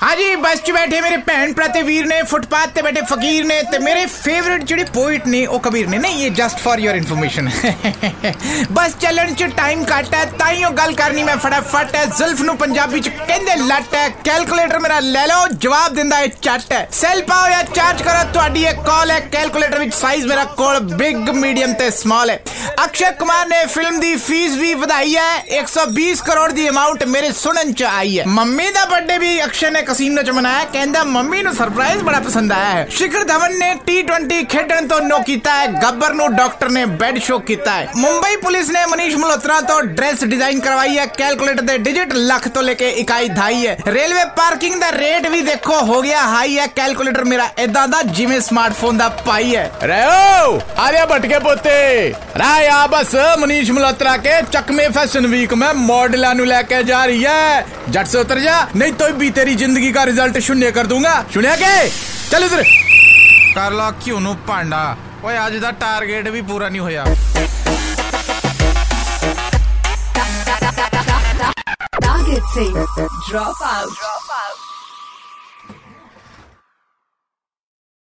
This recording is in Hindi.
हाँ जी, बस च बैठे मेरे भैन प्रति वीर ने, फुटपाथ ते बैठे फकीर ने ते मेरे फेवरेट जेह्ड़े पोइट ने, ओह् कबीर ने नहीं ये जस्ट फॉर योर इन्फॉर्मेशन बस चलन च टाइम घट है ताइयो गल करनी मैं फटाफट है। जुल्फ नु पंजाबी च कहंदे लट है कैलकुलेटर मेरा ले लो, जवाब दिंदा है चट है। सेल पाओ या चार्ज करो ਤੁਹਾਡੀ ਇਹ ਕਾਲ ਹੈ ਕੈਲਕੂਲੇਟਰ ਵਿੱਚ ਸਾਈਜ਼ ਮੇਰਾ ਕੋਲ ਬਿਗ ਮੀਡੀਅਮ ਤੇ ਸਮਾਲ ਹੈ ਅਕਸ਼ੇ ਕੁਮਾਰ ਨੇ ਫਿਲਮ ਦੀ ਫੀਸ ਵੀ ਵਧਾਈ ਹੈ 120 करोड़ ਦੀ अमाउंट मेरे ਸੁਣਨ च आई है। मम्मी ਦਾ बर्थडे भी अक्षय ने ਕਸੀਨੋ ਚ ਮਨਾਇਆ ਕਹਿੰਦਾ ਮੰਮੀ ਨੂੰ ਸਰਪ੍ਰਾਈਜ਼ ਬੜਾ ਪਸੰਦ ਆਇਆ ਹੈ ਸ਼ਿਖਰ ਧਵਨ ਨੇ T20 ਖੇਡਣ ਤੋਂ ਨੋ ਕੀਤਾ ਹੈ ਗੱਬਰ ਨੂੰ ਡਾਕਟਰ ਨੇ ਬੈੱਡ ਸ਼ੋ ਕੀਤਾ ਹੈ ਮੁੰਬਈ ਪੁਲਿਸ ਨੇ ਮਨੀਸ਼ ਮਲਹੋਤਰਾ ਤੋਂ ਡਰੈਸ ਡਿਜ਼ਾਈਨ ਕਰਵਾਈ ਹੈ ਕੈਲਕੂਲੇਟਰ ਦੇ ਡਿਜਿਟ ਲੱਖ ਤੋਂ ਲੈ ਕੇ ਇਕਾਈ ਧਾਈ ਹੈ ਰੇਲਵੇ ਪਾਰਕਿੰਗ ਦਾ ਰੇਟ ਵੀ ਦੇਖੋ ਹੋ ਗਿਆ ਹਾਈ ਹੈ ਕੈਲਕੂਲੇਟਰ ਮੇਰਾ ਇਦਾਂ ਦਾ ਜਿਵੇਂ ਸਮਾਰਟਫੋਨ ਦਾ ਪਾਈ ਹੈ रेओ आर्या भट्ट के पोते राय आ बस मनीष मल्होत्रा के चकमे फैशन वीक में मॉडल लेके जा रही है जट से उतर जा नहीं तो भी तेरी जिंदगी ज़िंदगी का रिज़ल्ट शून्य कर दूँगा। सुनिया के? चल इधर। कर लो क्यों नो पांडा? ओए आज इधर टारगेट भी पूरा नहीं होया। टारगेट से ड्रॉप आउट